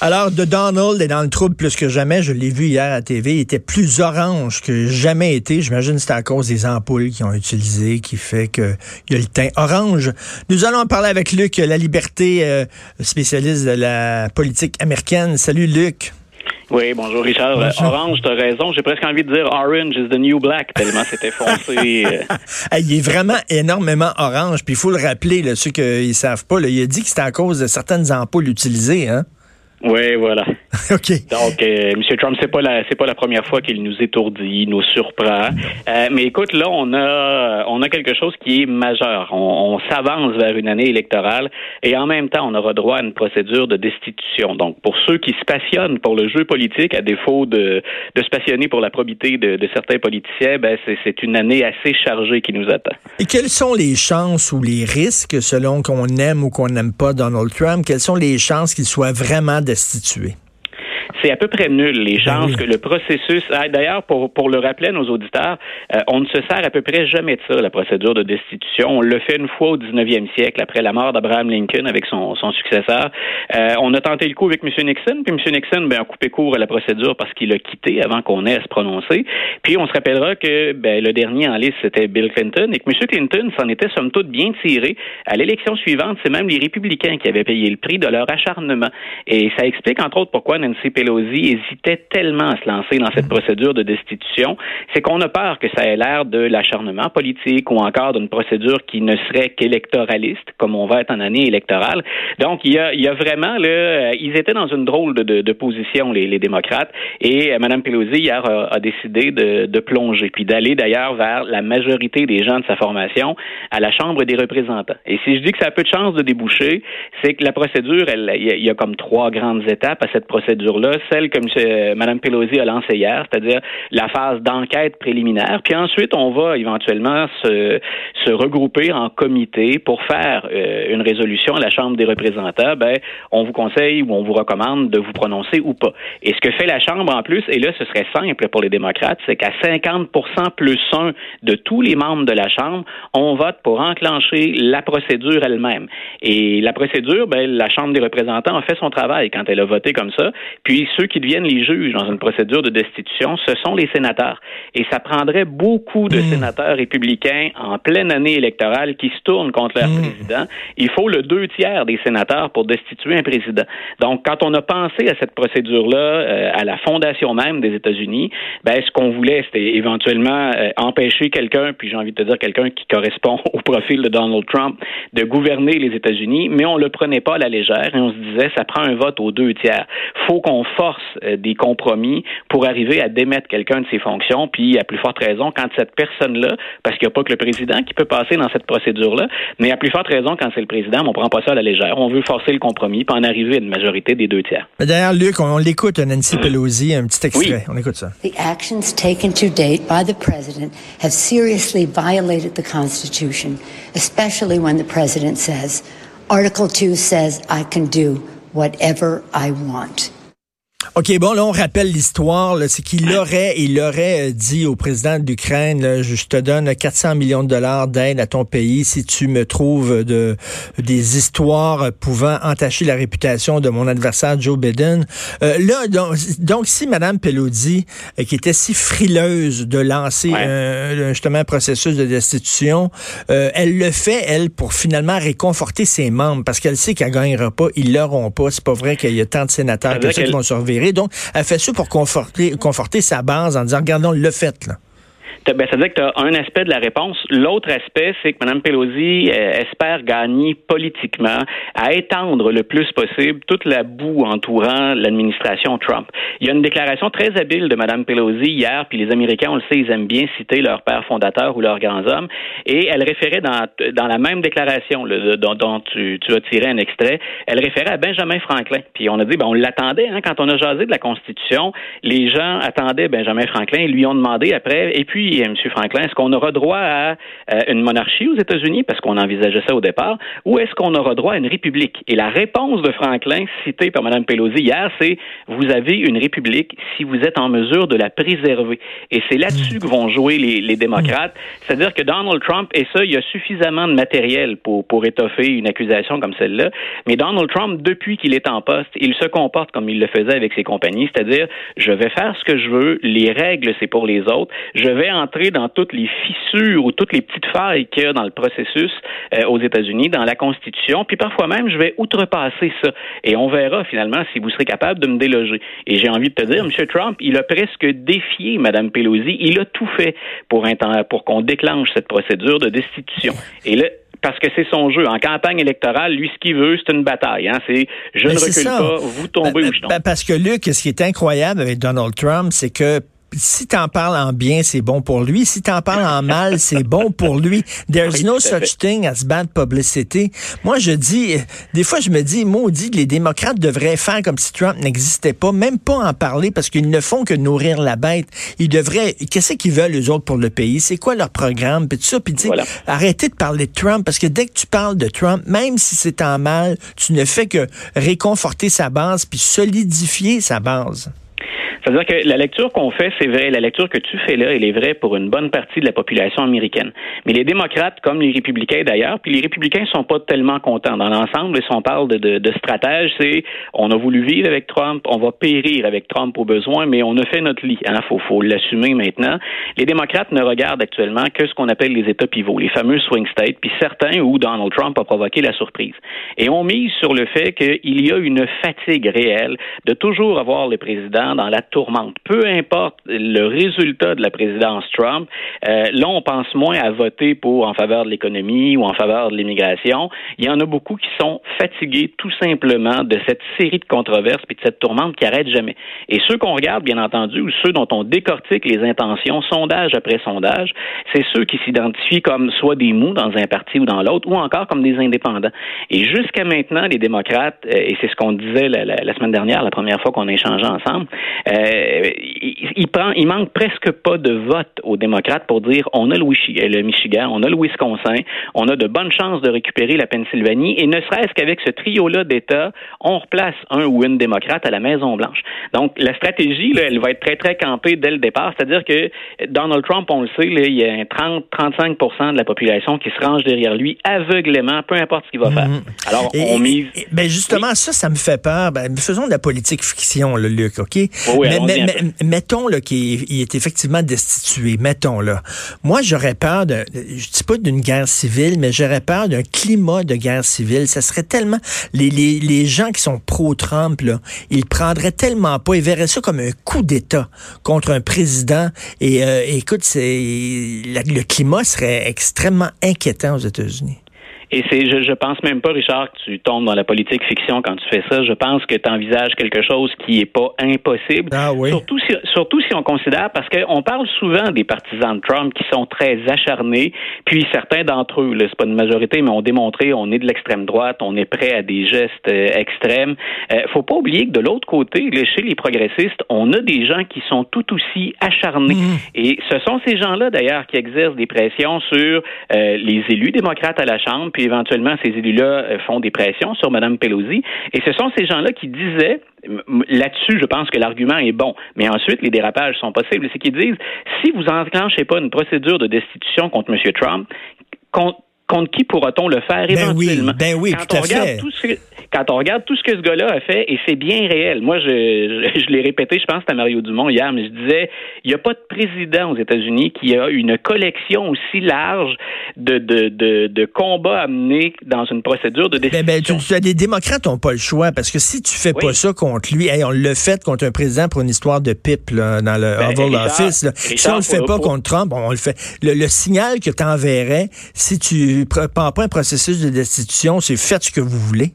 Alors, de Donald est dans le trouble plus que jamais. Je l'ai vu hier à TV. Il était plus orange que jamais été. J'imagine que c'est à cause des ampoules qu'ils ont utilisées qui fait qu'il y a le teint orange. Nous allons en parler avec Luc La Liberté, euh, spécialiste de la politique américaine. Salut, Luc. Oui, bonjour Richard. Orange, t'as raison. J'ai presque envie de dire Orange is the new black, tellement c'était foncé. Euh. il est vraiment énormément orange. Puis il faut le rappeler, là, ceux qui ne savent pas, là, il a dit que c'était à cause de certaines ampoules utilisées. Hein? Oui, voilà. OK. Donc, euh, M. Trump, c'est pas la c'est pas la première fois qu'il nous étourdit, nous surprend. Euh, mais écoute, là, on a on a quelque chose qui est majeur. On, s'avance vers une année électorale et en même temps, on aura droit à une procédure de destitution. Donc, pour ceux qui se passionnent pour le jeu politique, à défaut de, de se passionner pour la probité de, de certains politiciens, ben c'est une année assez chargée qui nous attend. Et quelles sont les chances ou les risques, selon qu'on aime ou qu'on n'aime pas Donald Trump, quelles sont les chances qu'il soit vraiment destitué? C'est à peu près nul les ben chances que le processus. Ah, d'ailleurs, pour, pour le rappeler à nos auditeurs, euh, on ne se sert à peu près jamais de ça, la procédure de destitution. On le fait une fois au 19e siècle, après la mort d'Abraham Lincoln avec son, son successeur. Euh, on a tenté le coup avec M. Nixon, puis M. Nixon ben, a coupé court à la procédure parce qu'il a quitté avant qu'on ait à se prononcer. Puis on se rappellera que ben, le dernier en liste, c'était Bill Clinton, et que M. Clinton s'en était somme toute bien tiré. À l'élection suivante, c'est même les républicains qui avaient payé le prix de leur acharnement. Et ça explique, entre autres, pourquoi Nancy Pelosi hésitait tellement à se lancer dans cette procédure de destitution, c'est qu'on a peur que ça ait l'air de l'acharnement politique ou encore d'une procédure qui ne serait qu'électoraliste, comme on va être en année électorale. Donc, il y a, il y a vraiment, là, euh, ils étaient dans une drôle de, de, position, les, les, démocrates, et euh, Mme Pelosi, hier, a, décidé de, de, plonger, puis d'aller d'ailleurs vers la majorité des gens de sa formation à la Chambre des représentants. Et si je dis que ça a peu de chances de déboucher, c'est que la procédure, elle, il y a comme trois grandes étapes à cette procédure-là celle que Mme Pelosi a lancée hier, c'est-à-dire la phase d'enquête préliminaire. Puis ensuite, on va éventuellement se, se regrouper en comité pour faire euh, une résolution à la Chambre des représentants. Ben, on vous conseille ou on vous recommande de vous prononcer ou pas. Et ce que fait la Chambre en plus, et là, ce serait simple pour les démocrates, c'est qu'à 50% plus un de tous les membres de la Chambre, on vote pour enclencher la procédure elle-même. Et la procédure, ben, la Chambre des représentants a fait son travail quand elle a voté comme ça. Puis ceux qui deviennent les juges dans une procédure de destitution, ce sont les sénateurs. Et ça prendrait beaucoup de hmm. sénateurs républicains en pleine année électorale qui se tournent contre leur hmm. président. Il faut le deux tiers des sénateurs pour destituer un président. Donc, quand on a pensé à cette procédure-là, euh, à la fondation même des États-Unis, ben, ce qu'on voulait, c'était éventuellement euh, empêcher quelqu'un, puis j'ai envie de te dire quelqu'un qui correspond au profil de Donald Trump, de gouverner les États-Unis, mais on le prenait pas à la légère et on se disait, ça prend un vote aux deux tiers. Faut qu'on force euh, des compromis pour arriver à démettre quelqu'un de ses fonctions, puis à plus forte raison quand cette personne-là, parce qu'il n'y a pas que le président qui peut passer dans cette procédure-là, mais à plus forte raison quand c'est le président, on prend pas ça à la légère. On veut forcer le compromis, puis en arriver à une majorité des deux tiers. D'ailleurs, Luc, on, l'écoute, Nancy Pelosi, un petit extrait. On écoute ça. The actions taken to date by the president have seriously violated the Constitution, especially when the president says, Article 2 says I can do whatever I want. OK, bon, là, on rappelle l'histoire. C'est qu'il aurait, il aurait euh, dit au président de l'Ukraine, je te donne 400 millions de dollars d'aide à ton pays si tu me trouves de, des histoires pouvant entacher la réputation de mon adversaire Joe Biden. Euh, là, donc, si Mme Pelosi, euh, qui était si frileuse de lancer justement un processus de destitution, elle le fait, elle, pour finalement réconforter ses membres, parce qu'elle sait qu'elle gagnera pas, ils l'auront pas. C'est pas vrai qu'il y a tant de sénateurs que ça qui vont donc, elle fait ça pour conforter, conforter sa base en disant, regardons, le fait, là. Ben, ça veut dire que tu as un aspect de la réponse. L'autre aspect, c'est que Mme Pelosi euh, espère gagner politiquement à étendre le plus possible toute la boue entourant l'administration Trump. Il y a une déclaration très habile de Mme Pelosi hier, puis les Américains, on le sait, ils aiment bien citer leur père fondateur ou leurs grands hommes, et elle référait dans, dans la même déclaration le, dont, dont tu, as tiré un extrait, elle référait à Benjamin Franklin. Puis on a dit, ben, on l'attendait, hein, quand on a jasé de la Constitution, les gens attendaient Benjamin Franklin, ils lui ont demandé après, et puis dit, M. Franklin, est-ce qu'on aura droit à une monarchie aux États-Unis, parce qu'on envisageait ça au départ, ou est-ce qu'on aura droit à une république? Et la réponse de Franklin, citée par Mme Pelosi hier, c'est vous avez une république si vous êtes en mesure de la préserver. Et c'est là-dessus que vont jouer les, démocrates. C'est-à-dire que Donald Trump, et ça, il y a suffisamment de matériel pour, pour étoffer une accusation comme celle-là, mais Donald Trump, depuis qu'il est en poste, il se comporte comme il le faisait avec ses compagnies, c'est-à-dire je vais faire ce que je veux, les règles, c'est pour les autres, je vais entrer dans toutes les fissures ou toutes les petites failles qu'il y a dans le processus euh, aux États-Unis, dans la Constitution, puis parfois même, je vais outrepasser ça. Et on verra finalement si vous serez capable de me déloger. Et j'ai envie de te dire, M. Trump, il a presque défié Mme Pelosi, il a tout fait pour, pour qu'on déclenche cette procédure de destitution. Et là, parce que c'est son jeu. En campagne électorale, lui, ce qu'il veut, c'est une bataille. Hein. C'est je ne recule pas, vous tombez ben, ou je tombe. Ben, parce que Luc, ce qui est incroyable avec Donald Trump, c'est que si t'en parles en bien, c'est bon pour lui. Si t'en parles en mal, c'est bon pour lui. There's no such thing as bad publicity. Moi, je dis, des fois, je me dis, maudit, les démocrates devraient faire comme si Trump n'existait pas, même pas en parler, parce qu'ils ne font que nourrir la bête. Ils devraient, qu'est-ce qu'ils veulent, les autres, pour le pays? C'est quoi leur programme? Puis tout ça, puis voilà. arrêtez de parler de Trump, parce que dès que tu parles de Trump, même si c'est en mal, tu ne fais que réconforter sa base, puis solidifier sa base. C'est-à-dire que la lecture qu'on fait, c'est vrai. La lecture que tu fais là, elle est vraie pour une bonne partie de la population américaine. Mais les démocrates, comme les républicains d'ailleurs, puis les républicains sont pas tellement contents. Dans l'ensemble, si on parle de, de, de stratège, c'est on a voulu vivre avec Trump, on va périr avec Trump au besoin, mais on a fait notre lit. Il hein, faut, faut l'assumer maintenant. Les démocrates ne regardent actuellement que ce qu'on appelle les États pivots, les fameux swing states, puis certains où Donald Trump a provoqué la surprise. Et on mise sur le fait qu'il y a une fatigue réelle de toujours avoir le président dans la peu importe le résultat de la présidence Trump, euh, là, on pense moins à voter pour en faveur de l'économie ou en faveur de l'immigration. Il y en a beaucoup qui sont fatigués tout simplement de cette série de controverses et de cette tourmente qui arrête jamais. Et ceux qu'on regarde, bien entendu, ou ceux dont on décortique les intentions, sondage après sondage, c'est ceux qui s'identifient comme soit des mous dans un parti ou dans l'autre, ou encore comme des indépendants. Et jusqu'à maintenant, les démocrates, euh, et c'est ce qu'on disait la, semaine dernière, la première fois qu'on a échangé ensemble, euh, euh, il, prend, il manque presque pas de vote aux démocrates pour dire on a le, le Michigan, on a le Wisconsin, on a de bonnes chances de récupérer la Pennsylvanie, et ne serait-ce qu'avec ce trio-là d'États, on replace un ou une démocrate à la Maison-Blanche. Donc, la stratégie, là, elle va être très, très campée dès le départ, c'est-à-dire que Donald Trump, on le sait, là, il y a 30-35% de la population qui se range derrière lui aveuglément, peu importe ce qu'il va faire. Mhm. Alors, on mise... ben justement, ça, ça me fait peur. Ben, faisons de la politique fiction, le Luc, OK? Oui, mettons qu'il est effectivement destitué, mettons là. Moi, j'aurais peur de, je dis pas d'une guerre civile, mais j'aurais peur d'un climat de guerre civile. Ça serait tellement, les, les, les gens qui sont pro-Trump, là, ils prendraient tellement pas, ils verraient ça comme un coup d'État contre un président. Et euh, écoute, c'est, le climat serait extrêmement inquiétant aux États-Unis. Et c'est, je, je pense même pas, Richard, que tu tombes dans la politique fiction quand tu fais ça. Je pense que tu envisages quelque chose qui est pas impossible. Ah oui. Surtout si, surtout si on considère, parce qu'on parle souvent des partisans de Trump qui sont très acharnés, puis certains d'entre eux, c'est pas une majorité, mais ont démontré, on est de l'extrême droite, on est prêt à des gestes euh, extrêmes. Euh, faut pas oublier que de l'autre côté, chez les progressistes, on a des gens qui sont tout aussi acharnés. Mmh. Et ce sont ces gens-là, d'ailleurs, qui exercent des pressions sur euh, les élus démocrates à la Chambre puis éventuellement ces élus-là euh, font des pressions sur Mme Pelosi. Et ce sont ces gens-là qui disaient là-dessus, je pense que l'argument est bon. Mais ensuite, les dérapages sont possibles. C'est qu'ils disent, si vous enclenchez pas une procédure de destitution contre M. Trump, contre, qui pourra-t-on le faire ben éventuellement? Ben oui, quand tout on regarde fait. Tout ce quand on regarde tout ce que ce gars-là a fait, et c'est bien réel. Moi, je, je, l'ai répété, je pense que à Mario Dumont hier, mais je disais, il n'y a pas de président aux États-Unis qui a une collection aussi large de, de, de, de combats amenés dans une procédure de décision. Ben, ben, tu, démocrates n'ont pas le choix, parce que si tu fais pas ça contre lui, on l'a fait contre un président pour une histoire de pipe là, dans le ben, Oval Office. si on le fait pas contre Trump, on, le fait. Le, signal que tu enverrais, si tu prends pas un processus de destitution, c'est faites ce que vous voulez.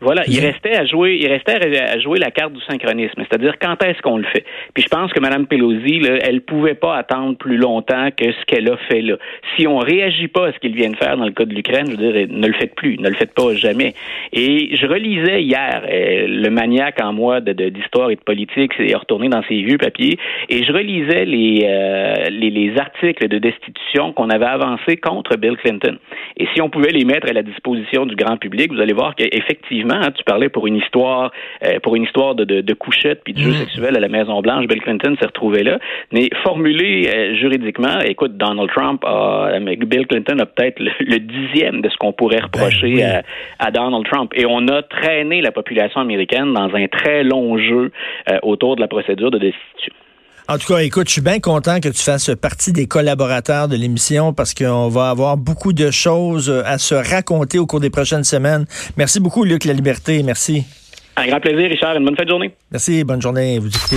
Voilà, il restait à jouer, il restait à jouer la carte du synchronisme, c'est-à-dire quand est-ce qu'on le fait. Puis je pense que Mme Pelosi, là, elle pouvait pas attendre plus longtemps que ce qu'elle a fait là. Si on réagit pas à ce qu'il vient de faire dans le cas de l'Ukraine, je veux dire, ne le faites plus, ne le faites pas jamais. Et je relisais hier euh, le maniaque en moi de d'histoire et de politique s'est retourné dans ses vieux papiers et je relisais les, euh, les, les articles de destitution qu'on avait avancés contre Bill Clinton. Et si on pouvait les mettre à la disposition du grand public, vous allez voir qu'effectivement Hein, tu parlais pour une histoire, euh, pour une histoire de, de, de couchette puis de jeu mm. sexuel à la Maison Blanche. Bill Clinton s'est retrouvé là, mais formulé euh, juridiquement, écoute, Donald Trump, a, euh, Bill Clinton a peut-être le, dixième de ce qu'on pourrait ben reprocher à, Donald Trump, et on a traîné la population américaine dans un très long jeu autour de la procédure de destitution. En tout cas, écoute, je suis bien content que tu fasses partie des collaborateurs de l'émission parce qu'on va avoir beaucoup de choses à se raconter au cours des prochaines semaines. Merci beaucoup, Luc La Liberté. Merci. Un grand plaisir, Richard. Une bonne fin de journée. Merci. Bonne journée. Vous écoutez